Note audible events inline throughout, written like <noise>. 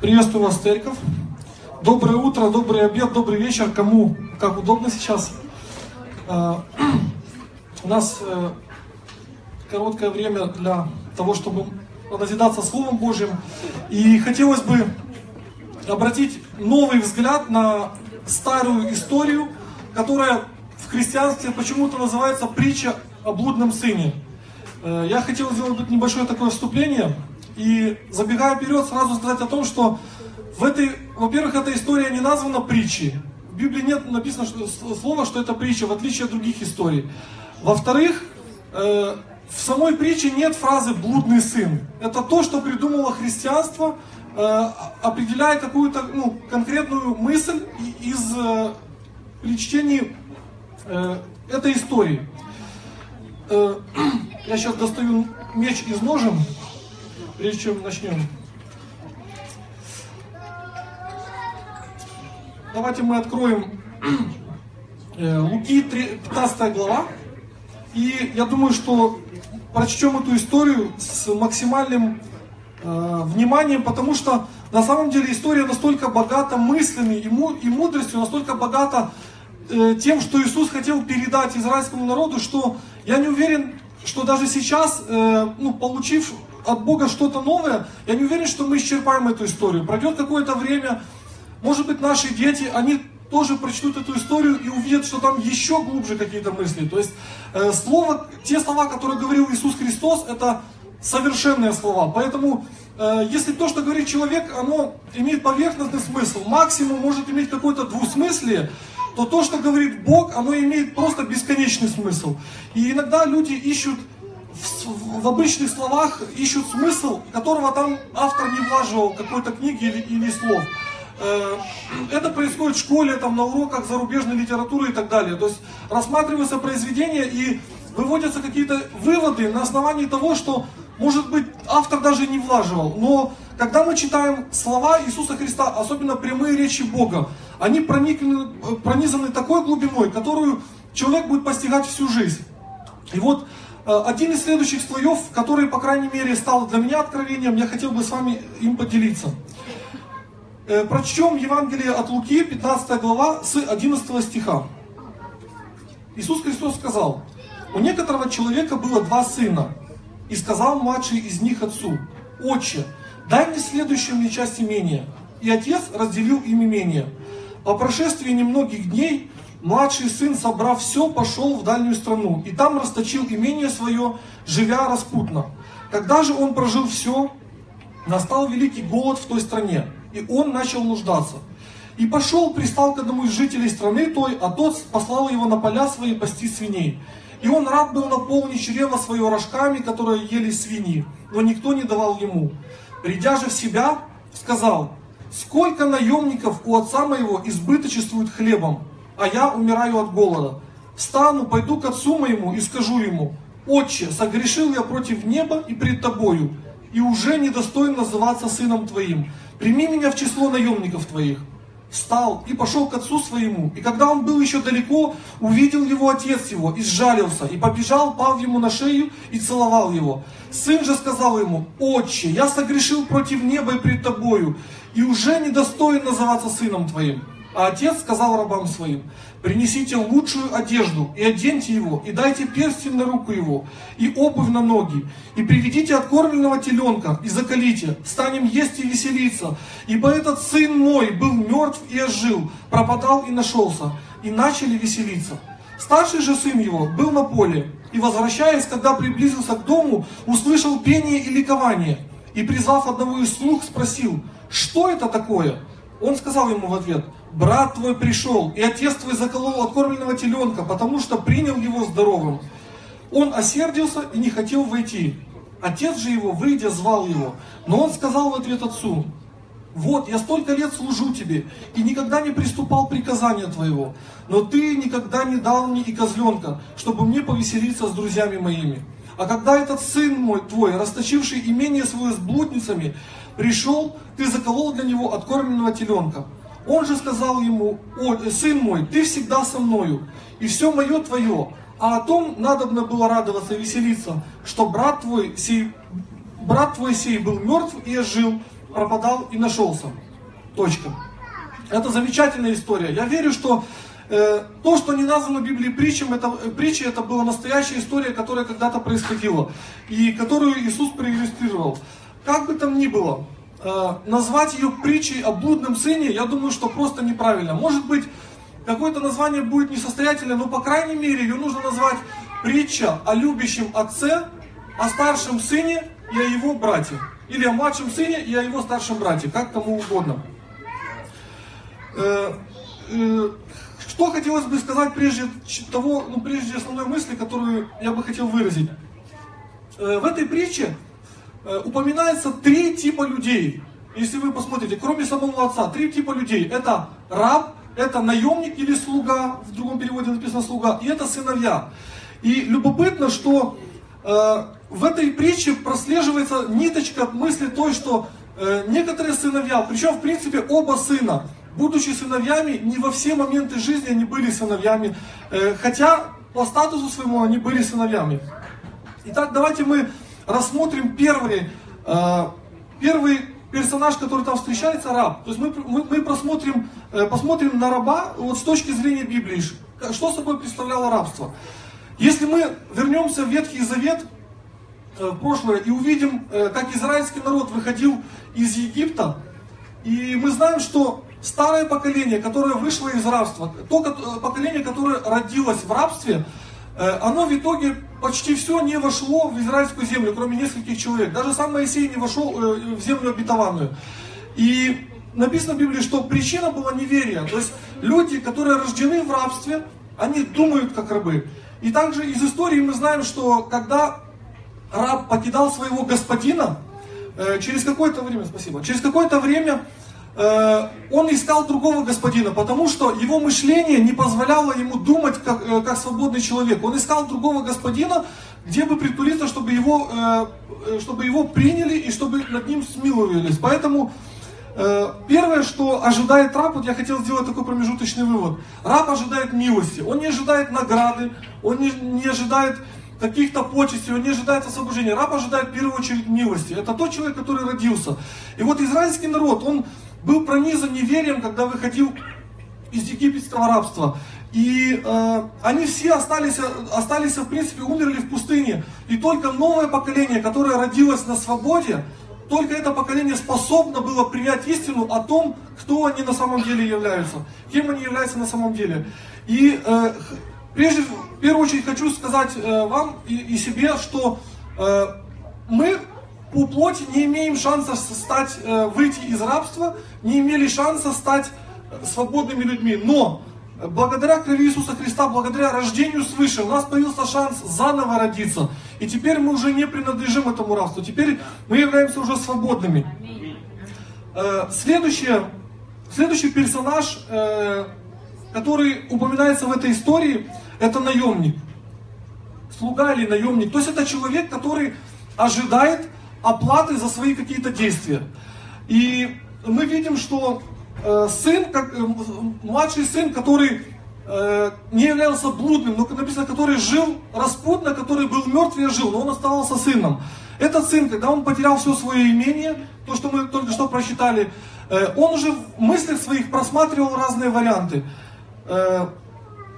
Приветствую вас, церковь. Доброе утро, добрый обед, добрый вечер, кому как удобно сейчас. Э, <clears throat> у нас э, короткое время для того, чтобы назидаться Словом Божьим. И хотелось бы обратить новый взгляд на старую историю, которая в христианстве почему-то называется притча о блудном сыне. Э, я хотел сделать небольшое такое вступление и забегая вперед, сразу сказать о том, что в этой, во-первых, эта история не названа притчей. В Библии нет написано что, слово, что это притча, в отличие от других историй. Во-вторых, э, в самой притче нет фразы «блудный сын». Это то, что придумало христианство, э, определяя какую-то ну, конкретную мысль из э, при э, этой истории. Э, <clears throat> я сейчас достаю меч из ножен, прежде чем начнем. Давайте мы откроем э, Луки 15 глава. И я думаю, что прочтем эту историю с максимальным э, вниманием, потому что на самом деле история настолько богата мыслями и, му, и мудростью, настолько богата э, тем, что Иисус хотел передать израильскому народу, что я не уверен, что даже сейчас, э, ну, получив от Бога что-то новое, я не уверен, что мы исчерпаем эту историю. Пройдет какое-то время, может быть, наши дети, они тоже прочтут эту историю и увидят, что там еще глубже какие-то мысли. То есть э, слово, те слова, которые говорил Иисус Христос, это совершенные слова. Поэтому, э, если то, что говорит человек, оно имеет поверхностный смысл, максимум может иметь какое-то двусмыслие, то то, что говорит Бог, оно имеет просто бесконечный смысл. И иногда люди ищут в, в обычных словах, ищут смысл, которого там автор не вложил какой-то книги или, или слов. Э, это происходит в школе, там, на уроках зарубежной литературы и так далее. То есть рассматривается произведение и выводятся какие-то выводы на основании того, что, может быть, автор даже не влаживал. Но когда мы читаем слова Иисуса Христа, особенно прямые речи Бога, они проникнены, пронизаны такой глубиной, которую человек будет постигать всю жизнь. И вот один из следующих слоев, который, по крайней мере, стал для меня откровением, я хотел бы с вами им поделиться. Э, прочтем Евангелие от Луки, 15 глава, с 11 стиха. Иисус Христос сказал, у некоторого человека было два сына, и сказал младший из них отцу, «Отче, дай мне следующую мне часть имения». И отец разделил им имение. По прошествии немногих дней младший сын, собрав все, пошел в дальнюю страну, и там расточил имение свое, живя распутно. Когда же он прожил все, настал великий голод в той стране, и он начал нуждаться. И пошел, пристал к одному из жителей страны той, а тот послал его на поля свои пасти свиней. И он рад был наполнить чрево свое рожками, которые ели свиньи, но никто не давал ему. Придя же в себя, сказал, сколько наемников у отца моего избыточествуют хлебом, а я умираю от голода. Встану, пойду к отцу моему и скажу ему, «Отче, согрешил я против неба и пред тобою, и уже недостоин называться сыном твоим. Прими меня в число наемников твоих» встал и пошел к отцу своему. И когда он был еще далеко, увидел его отец его и сжалился, и побежал, пав ему на шею и целовал его. Сын же сказал ему, «Отче, я согрешил против неба и пред тобою, и уже недостоин называться сыном твоим». А отец сказал рабам своим, принесите лучшую одежду и оденьте его, и дайте перстень на руку его, и обувь на ноги, и приведите откормленного теленка, и закалите, станем есть и веселиться. Ибо этот сын мой был мертв и ожил, пропадал и нашелся, и начали веселиться. Старший же сын его был на поле, и возвращаясь, когда приблизился к дому, услышал пение и ликование, и призвав одного из слуг, спросил, что это такое? Он сказал ему в ответ, брат твой пришел, и отец твой заколол откормленного теленка, потому что принял его здоровым. Он осердился и не хотел войти. Отец же его, выйдя, звал его. Но он сказал в ответ отцу, вот, я столько лет служу тебе и никогда не приступал приказания твоего, но ты никогда не дал мне и козленка, чтобы мне повеселиться с друзьями моими. А когда этот сын мой твой, расточивший имение свое с блудницами, пришел, ты заколол для него откормленного теленка. Он же сказал ему, о, сын мой, ты всегда со мною, и все мое твое. А о том надобно было радоваться и веселиться, что брат твой сей, брат твой сей был мертв и ожил, пропадал и нашелся. Точка. Это замечательная история. Я верю, что э, то, что не названо в Библии притчем, это, э, притчей, это была настоящая история, которая когда-то происходила, и которую Иисус проиллюстрировал. Как бы там ни было, э, назвать ее притчей о блудном сыне, я думаю, что просто неправильно. Может быть, какое-то название будет несостоятельное, но по крайней мере ее нужно назвать притча о любящем отце, о старшем сыне и о его брате. Или о младшем сыне и о его старшем брате, как кому угодно. Э, э, что хотелось бы сказать прежде того, ну, прежде основной мысли, которую я бы хотел выразить. В этой притче упоминается три типа людей. Если вы посмотрите, кроме самого отца, три типа людей. Это раб, это наемник или слуга, в другом переводе написано слуга, и это сыновья. И любопытно, что э, в этой притче прослеживается ниточка мысли той, что э, некоторые сыновья, причем в принципе оба сына, будучи сыновьями, не во все моменты жизни они были сыновьями, э, хотя по статусу своему они были сыновьями. Итак, давайте мы рассмотрим первый, э, первый персонаж, который там встречается, раб. То есть мы, мы, мы просмотрим, э, посмотрим на раба вот с точки зрения Библии, что собой представляло рабство. Если мы вернемся в Ветхий Завет, в прошлое, и увидим, как израильский народ выходил из Египта, и мы знаем, что старое поколение, которое вышло из рабства, то поколение, которое родилось в рабстве, э, оно в итоге почти все не вошло в израильскую землю, кроме нескольких человек. Даже сам Моисей не вошел э, в землю обетованную. И написано в Библии, что причина была неверие. То есть люди, которые рождены в рабстве, они думают как рабы. И также из истории мы знаем, что когда раб покидал своего господина, э, через какое-то время, спасибо, через какое-то время он искал другого господина, потому что его мышление не позволяло ему думать как, э, как свободный человек. Он искал другого господина, где бы притулиться, чтобы его, э, чтобы его приняли и чтобы над ним смиловались. Поэтому первое, что ожидает раб, вот я хотел сделать такой промежуточный вывод. Раб ожидает милости, он не ожидает награды, он не, не ожидает каких-то почестей, он не ожидает освобождения. Раб ожидает в первую очередь милости. Это тот человек, который родился. И вот израильский народ, он был пронизан неверием, когда выходил из египетского рабства. И э, они все остались, остались, в принципе, умерли в пустыне. И только новое поколение, которое родилось на свободе, только это поколение способно было принять истину о том, кто они на самом деле являются, кем они являются на самом деле. И э, прежде, в первую очередь, хочу сказать э, вам и, и себе, что э, мы по плоти не имеем шанса стать, э, выйти из рабства, не имели шанса стать э, свободными людьми. Но благодаря крови Иисуса Христа, благодаря рождению свыше, у нас появился шанс заново родиться. И теперь мы уже не принадлежим этому рабству. Теперь мы являемся уже свободными. Э, следующее, следующий персонаж, который упоминается в этой истории, это наемник. Слуга или наемник. То есть это человек, который ожидает оплаты за свои какие-то действия. И мы видим, что э, сын, как, э, младший сын, который э, не являлся блудным, но написано, который жил распутно, который был мертв и жил, но он оставался сыном. Этот сын, когда он потерял все свое имение, то, что мы только что прочитали, он уже в мыслях своих просматривал разные варианты.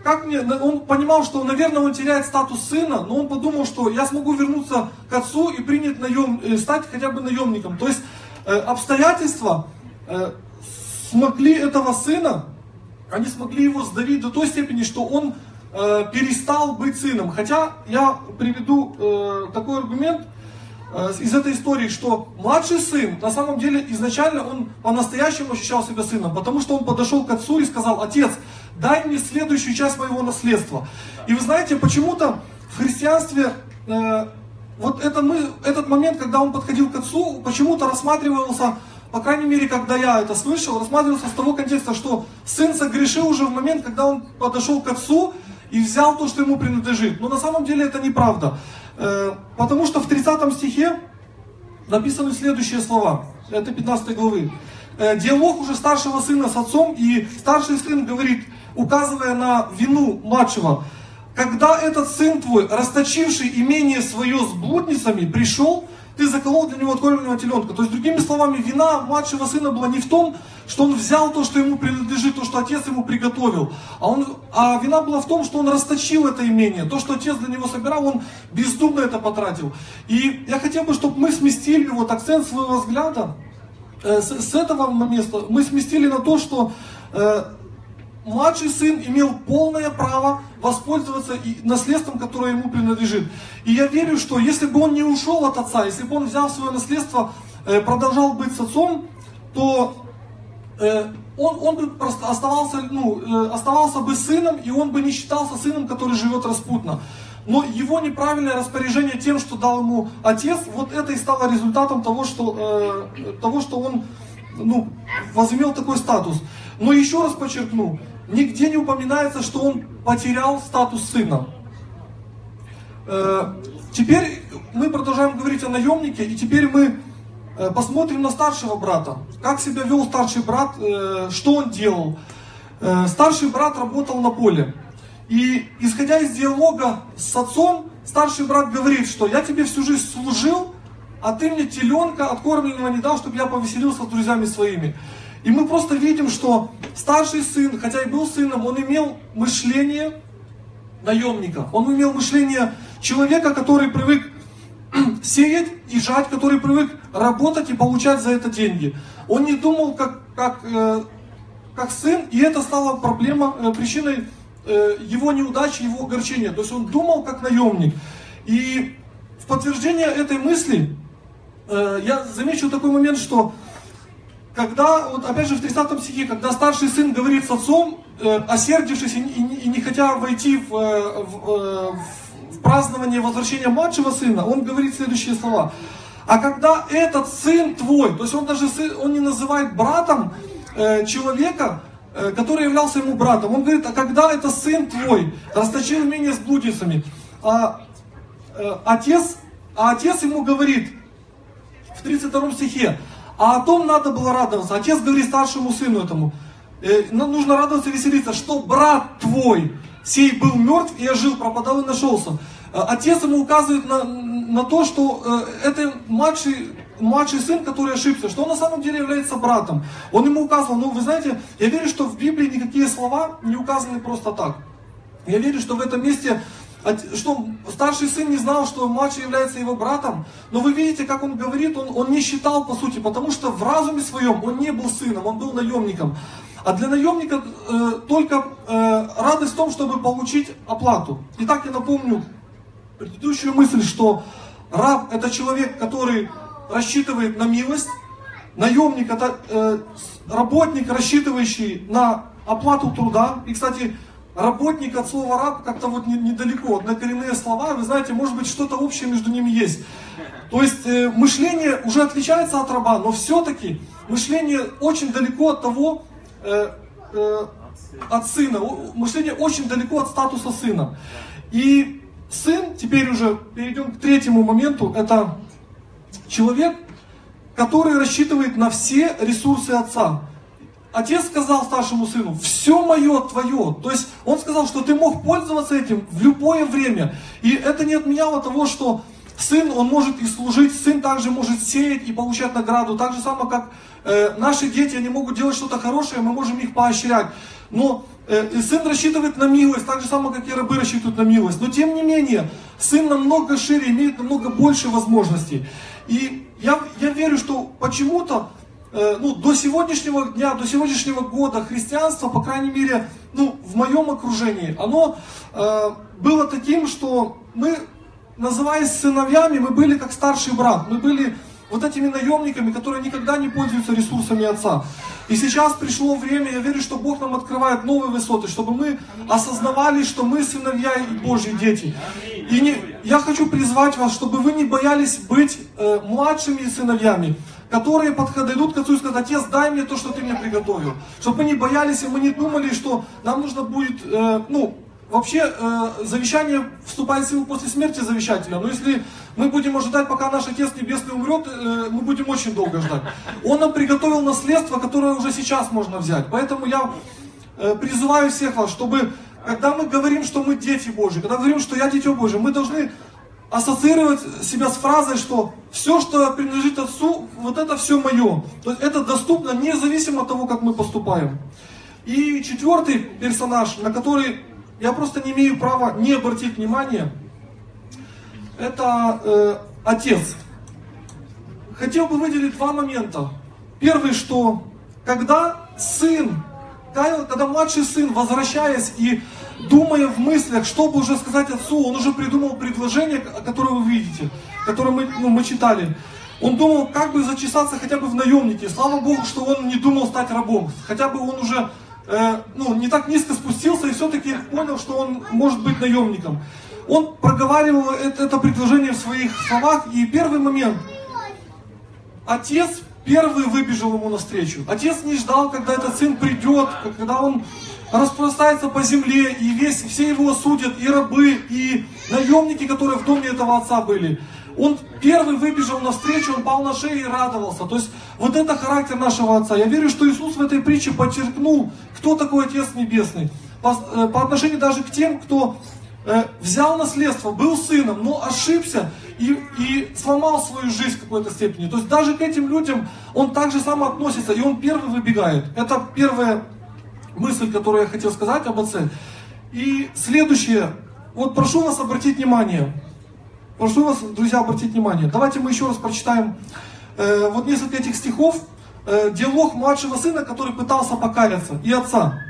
Как мне, он понимал, что, наверное, он теряет статус сына, но он подумал, что я смогу вернуться к отцу и принять наем, э, стать хотя бы наемником. То есть э, обстоятельства э, смогли этого сына, они смогли его сдавить до той степени, что он перестал быть сыном. Хотя я приведу такой аргумент, из этой истории, что младший сын, на самом деле, изначально он по-настоящему ощущал себя сыном, потому что он подошел к отцу и сказал, отец, дай мне следующую часть моего наследства. И вы знаете, почему-то в христианстве э, вот это мы, этот момент, когда он подходил к отцу, почему-то рассматривался, по крайней мере, когда я это слышал, рассматривался с того контекста, что сын согрешил уже в момент, когда он подошел к отцу и взял то, что ему принадлежит. Но на самом деле это неправда. Э, потому что в 30 стихе написаны следующие слова. Это 15 главы. Э, диалог уже старшего сына с отцом, и старший сын говорит, указывая на вину младшего, когда этот сын твой, расточивший имение свое с блудницами, пришел, ты заколол для него откормленного теленка. То есть, другими словами, вина младшего сына была не в том, что он взял то, что ему принадлежит, то, что отец ему приготовил, а, он, а вина была в том, что он расточил это имение. То, что отец для него собирал, он бездумно это потратил. И я хотел бы, чтобы мы сместили вот акцент своего взгляда э, с, с этого места, мы сместили на то, что э, младший сын имел полное право воспользоваться наследством, которое ему принадлежит. И я верю, что если бы он не ушел от отца, если бы он взял свое наследство, э, продолжал быть с отцом, то э, он, он бы просто оставался, ну, э, оставался бы сыном, и он бы не считался сыном, который живет распутно. Но его неправильное распоряжение тем, что дал ему отец, вот это и стало результатом того, что, того, что он ну, возымел такой статус. Но еще раз подчеркну, нигде не упоминается, что он потерял статус сына. Э, теперь мы продолжаем говорить о наемнике, и теперь мы э, посмотрим на старшего брата. Как себя вел старший брат, э, что он делал. Старший брат работал на поле. И исходя из диалога с отцом, старший брат говорит, что я тебе всю жизнь служил, а ты мне теленка откормленного не дал, чтобы я повеселился с друзьями своими. И мы просто видим, что старший сын, хотя и был сыном, он имел мышление наемника. Он имел мышление человека, который привык <clears throat> сеять и жать, который привык работать и получать за это деньги. Он не думал как, как, э, как сын, и это стало проблема, э, причиной э, его неудачи, его огорчения. То есть он думал как наемник. И в подтверждение этой мысли э, я замечу такой момент, что когда, вот опять же в 30 стихе, когда старший сын говорит с отцом, э, осердившись и, и, и не хотя войти в, э, в, э, в празднование возвращения младшего сына, он говорит следующие слова. А когда этот сын твой, то есть он даже сын, он не называет братом э, человека, э, который являлся ему братом, он говорит, а когда это сын твой расточил имение с блудницами, а, э, отец, а отец ему говорит в 32 стихе, а о том надо было радоваться. Отец говорит старшему сыну этому, э, нужно радоваться веселиться, что брат твой, сей был мертв, и я жил, пропадал и нашелся. Э, отец ему указывает на, на то, что э, это младший, младший сын, который ошибся, что он на самом деле является братом. Он ему указывал, ну вы знаете, я верю, что в Библии никакие слова не указаны просто так. Я верю, что в этом месте что старший сын не знал, что младший является его братом, но вы видите, как он говорит, он, он не считал по сути, потому что в разуме своем он не был сыном, он был наемником. А для наемника э, только э, радость в том, чтобы получить оплату. Итак, я напомню предыдущую мысль, что раб это человек, который рассчитывает на милость, наемник это э, работник, рассчитывающий на оплату труда. И, кстати, работник от слова раб как-то вот недалеко, однокоренные слова, вы знаете, может быть что-то общее между ними есть. То есть э, мышление уже отличается от раба, но все-таки мышление очень далеко от того, э, э, от сына, мышление очень далеко от статуса сына. И сын, теперь уже перейдем к третьему моменту, это человек, который рассчитывает на все ресурсы отца. Отец сказал старшему сыну, все мое твое. То есть он сказал, что ты мог пользоваться этим в любое время. И это не отменяло того, что сын, он может и служить, сын также может сеять и получать награду. Так же самое, как э, наши дети, они могут делать что-то хорошее, мы можем их поощрять. Но э, сын рассчитывает на милость, так же самое, как и рабы рассчитывают на милость. Но тем не менее, сын намного шире, имеет намного больше возможностей. И я, я верю, что почему-то ну, до сегодняшнего дня, до сегодняшнего года христианство, по крайней мере, ну, в моем окружении, оно э, было таким, что мы, называясь сыновьями, мы были как старший брат, мы были вот этими наемниками, которые никогда не пользуются ресурсами отца. И сейчас пришло время, я верю, что Бог нам открывает новые высоты, чтобы мы осознавали, что мы сыновья и Божьи дети. И не, я хочу призвать вас, чтобы вы не боялись быть э, младшими сыновьями, которые подойдут к отцу и скажут, отец, дай мне то, что ты мне приготовил. Чтобы мы не боялись и мы не думали, что нам нужно будет, э, ну, вообще э, завещание вступает в силу после смерти завещателя. Но если мы будем ожидать, пока наш Отец Небесный умрет, э, мы будем очень долго ждать. Он нам приготовил наследство, которое уже сейчас можно взять. Поэтому я э, призываю всех вас, чтобы, когда мы говорим, что мы дети Божьи, когда говорим, что я дитё Божье, мы должны ассоциировать себя с фразой, что все, что принадлежит Отцу, вот это все мое. То есть это доступно независимо от того, как мы поступаем. И четвертый персонаж, на который я просто не имею права не обратить внимания, это э, отец. Хотел бы выделить два момента. Первый, что когда сын, когда младший сын, возвращаясь и думая в мыслях, что бы уже сказать отцу, он уже придумал предложение, которое вы видите, которое мы, ну, мы читали. Он думал, как бы зачесаться хотя бы в наемнике. Слава Богу, что он не думал стать рабом. Хотя бы он уже э, ну, не так низко спустился и все-таки понял, что он может быть наемником. Он проговаривал это, это предложение в своих словах. И первый момент. Отец первый выбежал ему навстречу. Отец не ждал, когда этот сын придет, когда он распространяется по земле, и весь, все его судят, и рабы, и наемники, которые в доме этого отца были. Он первый выбежал навстречу, он пал на шею и радовался. То есть вот это характер нашего Отца. Я верю, что Иисус в этой притче подчеркнул, кто такой Отец Небесный. По, э, по отношению даже к тем, кто э, взял наследство, был сыном, но ошибся и, и сломал свою жизнь в какой-то степени. То есть даже к этим людям он так же само относится, и он первый выбегает. Это первая мысль, которую я хотел сказать об отце. И следующее, вот прошу вас обратить внимание, прошу вас, друзья, обратить внимание. Давайте мы еще раз прочитаем э, вот несколько этих стихов, э, диалог младшего сына, который пытался покаяться, и отца.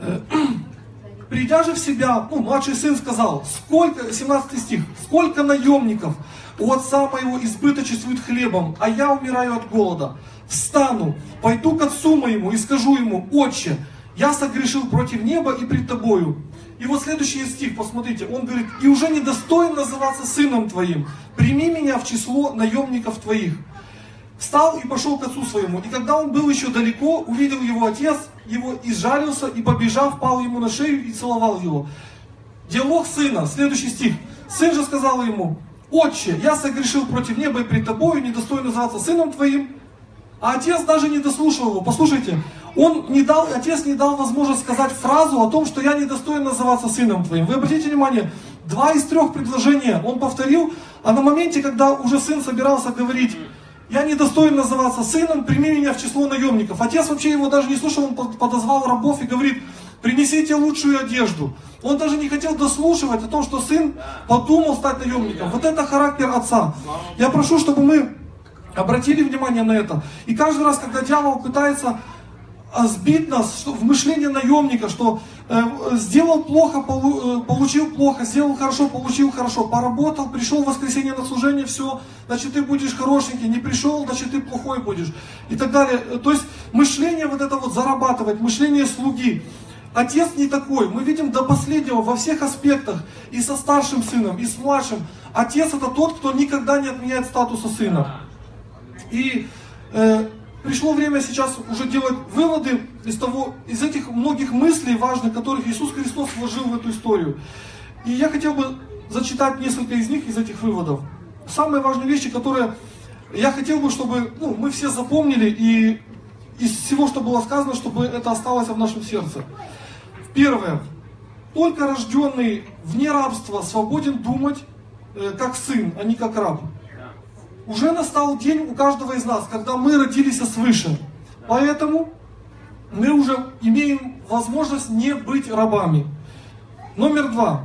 Э, <clears throat> Придя же в себя, ну, младший сын сказал, сколько, 17 стих, сколько наемников у отца моего избыточествует хлебом, а я умираю от голода встану, пойду к отцу моему и скажу ему, отче, я согрешил против неба и пред тобою. И вот следующий стих, посмотрите, он говорит, и уже не достоин называться сыном твоим, прими меня в число наемников твоих. Встал и пошел к отцу своему. И когда он был еще далеко, увидел его отец, его изжалился и побежав, пал ему на шею и целовал его. Диалог сына, следующий стих. Сын же сказал ему, Отче, я согрешил против неба и пред тобою, недостоин называться сыном твоим. А отец даже не дослушал его. Послушайте, он не дал, отец не дал возможность сказать фразу о том, что я не достоин называться сыном твоим. Вы обратите внимание, два из трех предложения он повторил, а на моменте, когда уже сын собирался говорить, я не достоин называться сыном, прими меня в число наемников. Отец вообще его даже не слушал, он подозвал рабов и говорит, принесите лучшую одежду. Он даже не хотел дослушивать о том, что сын подумал стать наемником. Вот это характер отца. Я прошу, чтобы мы Обратили внимание на это? И каждый раз, когда дьявол пытается а, сбить нас что, в мышление наемника, что э, сделал плохо, полу, э, получил плохо, сделал хорошо, получил хорошо, поработал, пришел в воскресенье на служение, все, значит ты будешь хорошенький, не пришел, значит ты плохой будешь и так далее. То есть мышление вот это вот зарабатывать, мышление слуги. Отец не такой. Мы видим до последнего во всех аспектах. И со старшим сыном, и с младшим. Отец это тот, кто никогда не отменяет статуса сына. И э, пришло время сейчас уже делать выводы из того, из этих многих мыслей важных, которых Иисус Христос вложил в эту историю. И я хотел бы зачитать несколько из них, из этих выводов. Самые важные вещи, которые я хотел бы, чтобы ну, мы все запомнили и из всего, что было сказано, чтобы это осталось в нашем сердце. Первое. Только рожденный вне рабства свободен думать э, как сын, а не как раб уже настал день у каждого из нас, когда мы родились свыше. Поэтому мы уже имеем возможность не быть рабами. Номер два.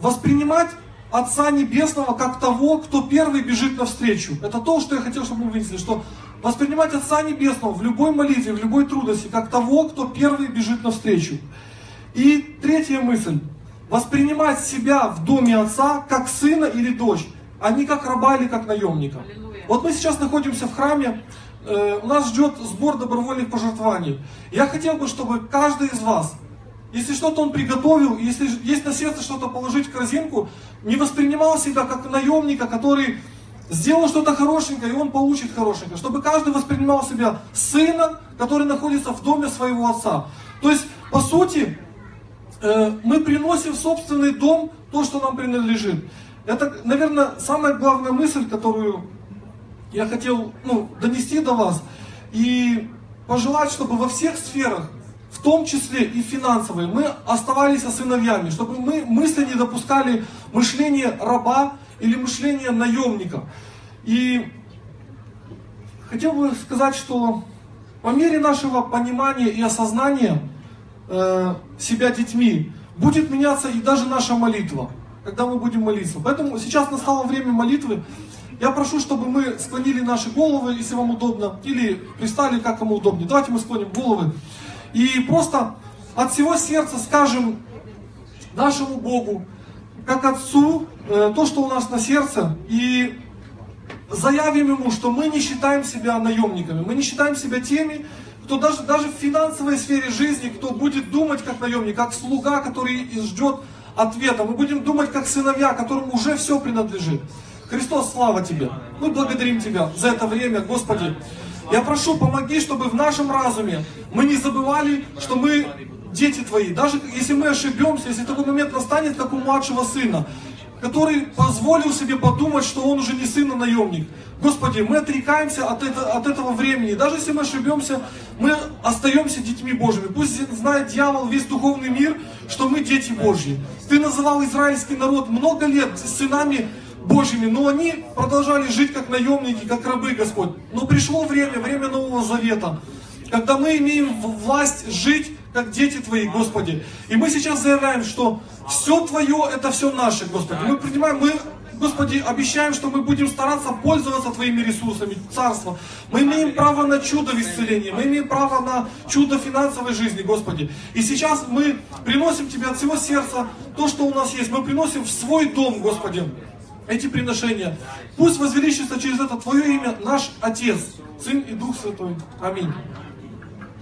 Воспринимать Отца Небесного как того, кто первый бежит навстречу. Это то, что я хотел, чтобы мы вынесли, что воспринимать Отца Небесного в любой молитве, в любой трудности, как того, кто первый бежит навстречу. И третья мысль. Воспринимать себя в доме Отца как сына или дочь а не как раба или как наемника. Вот мы сейчас находимся в храме, э, нас ждет сбор добровольных пожертвований. Я хотел бы, чтобы каждый из вас, если что-то он приготовил, если есть на сердце что-то положить в корзинку, не воспринимал себя как наемника, который сделал что-то хорошенькое, и он получит хорошенькое. Чтобы каждый воспринимал себя сына, который находится в доме своего отца. То есть, по сути, э, мы приносим в собственный дом то, что нам принадлежит. Это, наверное, самая главная мысль, которую я хотел ну, донести до вас. И пожелать, чтобы во всех сферах в том числе и финансовые, мы оставались сыновьями, чтобы мы мысли не допускали мышление раба или мышление наемника. И хотел бы сказать, что по мере нашего понимания и осознания э, себя детьми будет меняться и даже наша молитва, когда мы будем молиться. Поэтому сейчас настало время молитвы. Я прошу, чтобы мы склонили наши головы, если вам удобно, или пристали, как кому удобнее. Давайте мы склоним головы. И просто от всего сердца скажем нашему Богу, как Отцу, э, то, что у нас на сердце, и заявим Ему, что мы не считаем себя наемниками, мы не считаем себя теми, кто даже, даже в финансовой сфере жизни, кто будет думать как наемник, как слуга, который ждет ответа. Мы будем думать как сыновья, которым уже все принадлежит. Христос, слава Тебе! Мы благодарим Тебя за это время, Господи. Я прошу, помоги, чтобы в нашем разуме мы не забывали, что мы дети Твои. Даже если мы ошибемся, если такой момент настанет, как у младшего сына, который позволил себе подумать, что он уже не сын, а наемник. Господи, мы отрекаемся от, это, от этого времени. Даже если мы ошибемся, мы остаемся детьми Божьими. Пусть знает дьявол, весь духовный мир, что мы дети Божьи. Ты называл израильский народ много лет сынами Божьими, но они продолжали жить как наемники, как рабы, Господь. Но пришло время, время Нового Завета, когда мы имеем власть жить как дети Твои, Господи. И мы сейчас заявляем, что все Твое, это все наше, Господи. Мы принимаем, мы Господи, обещаем, что мы будем стараться пользоваться Твоими ресурсами, Царство. Мы имеем право на чудо в исцелении, мы имеем право на чудо финансовой жизни, Господи. И сейчас мы приносим Тебе от всего сердца то, что у нас есть. Мы приносим в свой дом, Господи, эти приношения. Пусть возвеличится через это Твое имя наш Отец, Сын и Дух Святой. Аминь.